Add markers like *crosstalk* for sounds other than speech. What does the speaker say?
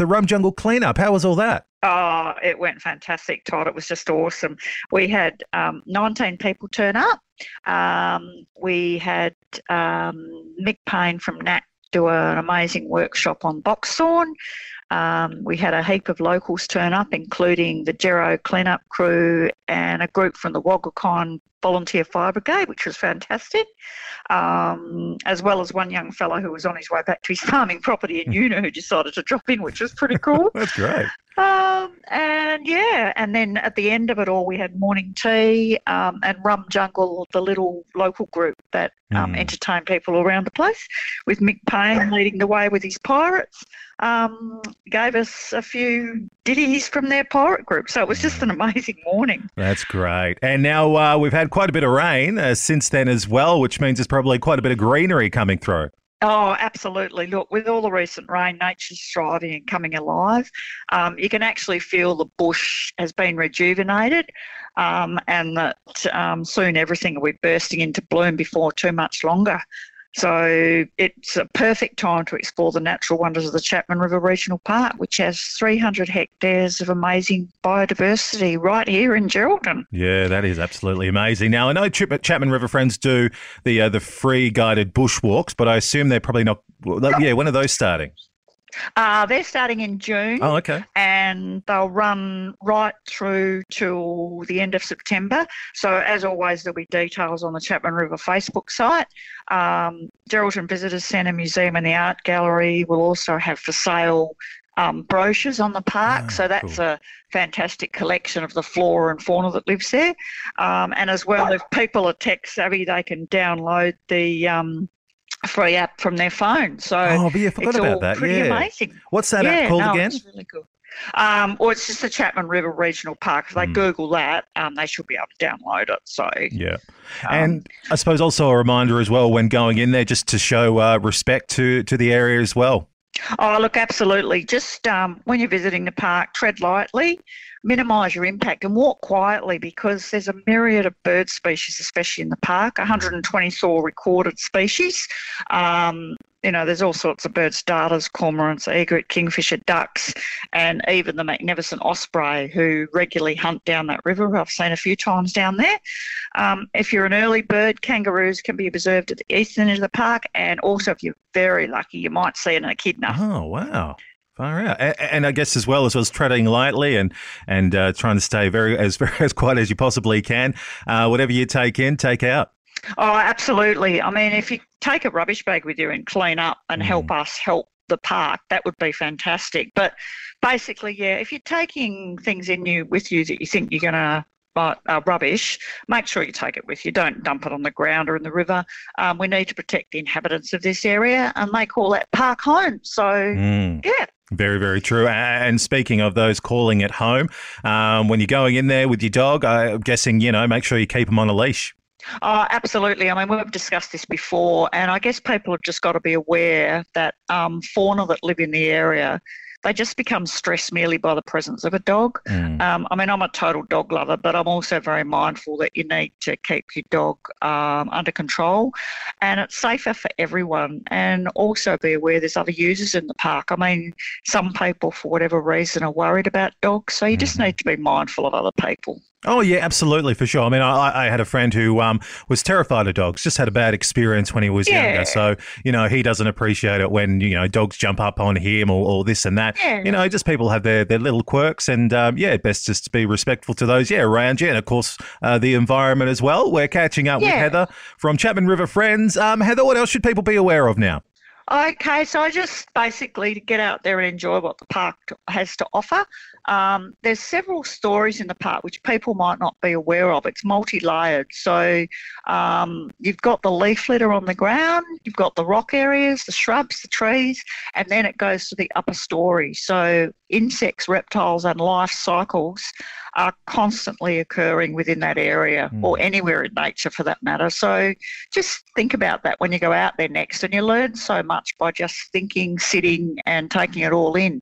the Rum Jungle cleanup. How was all that? Oh, it went fantastic, Todd. It was just awesome. We had um, 19 people turn up. Um, we had um, Mick Payne from NAT do an amazing workshop on box thorn. Um, we had a heap of locals turn up, including the Gero cleanup crew and a group from the Waggrakine Volunteer Fire Brigade, which was fantastic, um, as well as one young fellow who was on his way back to his farming property in *laughs* Yuna who decided to drop in, which was pretty cool. That's great. Um, and yeah, and then at the end of it all, we had morning tea um, and Rum Jungle, the little local group that um, Mm. entertained people around the place, with Mick Payne leading the way with his pirates. Um, gave us a few ditties from their pirate group, so it was just an amazing morning. That's great. And now uh, we've had quite a bit of rain uh, since then as well, which means there's probably quite a bit of greenery coming through. Oh, absolutely. Look, with all the recent rain, nature's thriving and coming alive. Um, you can actually feel the bush has been rejuvenated um, and that um, soon everything will be bursting into bloom before too much longer. So it's a perfect time to explore the natural wonders of the Chapman River Regional Park, which has 300 hectares of amazing biodiversity right here in Geraldton. Yeah, that is absolutely amazing. Now I know Chapman River Friends do the uh, the free guided bushwalks, but I assume they're probably not. well, Yeah, when are those starting? Uh, they're starting in June. Oh, okay. and they'll run right through till the end of September. So, as always, there'll be details on the Chapman River Facebook site. Um, Geraldton Visitors Centre Museum and the Art Gallery will also have for sale um, brochures on the park. Ah, so, that's cool. a fantastic collection of the flora and fauna that lives there. Um, and as well, if people are tech savvy, they can download the um, free app from their phone. So, Oh, but I forgot it's about that. pretty Yeah. amazing. What's that yeah, app called no, again? It's really good. Um, well, it's just the Chapman River Regional Park. If they Mm. Google that, um, they should be able to download it. So, Yeah. um, And I suppose also a reminder as well when going in there just to show uh, respect to, to the area as well. Oh, look, absolutely. Just um, when you're visiting the park, tread lightly, minimise your impact, and walk quietly because there's a myriad of bird species, especially in the park. 124 recorded species. Um, you know, there's all sorts of birds, darters, cormorants, egret, kingfisher, ducks, and even the magnificent osprey who regularly hunt down that river. I've seen a few times down there. Um, if you're an early bird, kangaroos can be observed at the eastern end of the park, and also if you're very lucky, you might see an echidna. Oh, wow. Far out. And I guess as well as well as treading lightly and and uh, trying to stay very as *laughs* very as quiet as you possibly can. Uh, whatever you take in, take out. Oh, absolutely. I mean, if you take a rubbish bag with you and clean up and help us help the park, that would be fantastic. But basically, yeah, if you're taking things in you with you that you think you're going to uh, uh, rubbish, make sure you take it with you. Don't dump it on the ground or in the river. Um, we need to protect the inhabitants of this area, and they call that park home. So, Mm. yeah. Very, very true. And speaking of those calling at home, um, when you're going in there with your dog, I'm guessing, you know, make sure you keep them on a leash. Oh, absolutely. I mean, we've discussed this before, and I guess people have just got to be aware that um, fauna that live in the area, they just become stressed merely by the presence of a dog. Mm. Um, I mean, I'm a total dog lover, but I'm also very mindful that you need to keep your dog um, under control, and it's safer for everyone. And also be aware there's other users in the park. I mean, some people, for whatever reason, are worried about dogs, so you just Mm-hmm. need to be mindful of other people. Oh yeah, absolutely for sure. I mean, I, I had a friend who um, was terrified of dogs. Just had a bad experience when he was Yeah. younger. So you know, he doesn't appreciate it when you know dogs jump up on him or, or this and that. Yeah. You know, just people have their, their little quirks, and um, yeah, best just to be respectful to those. Yeah, around you, and of course uh, the environment as well. We're catching up with Heather from Chapman River Friends. Um, Heather, what else should people be aware of now? Okay, so I just basically to get out there and enjoy what the park has to offer. Um, there's several stories in the park which people might not be aware of. It's multi-layered. So um, you've got the leaf litter on the ground, you've got the rock areas, the shrubs, the trees, and then it goes to the upper story. So insects, reptiles, and life cycles are constantly occurring within that area or anywhere in nature for that matter. So just think about that when you go out there next and you learn so much by just thinking, sitting and taking it all in.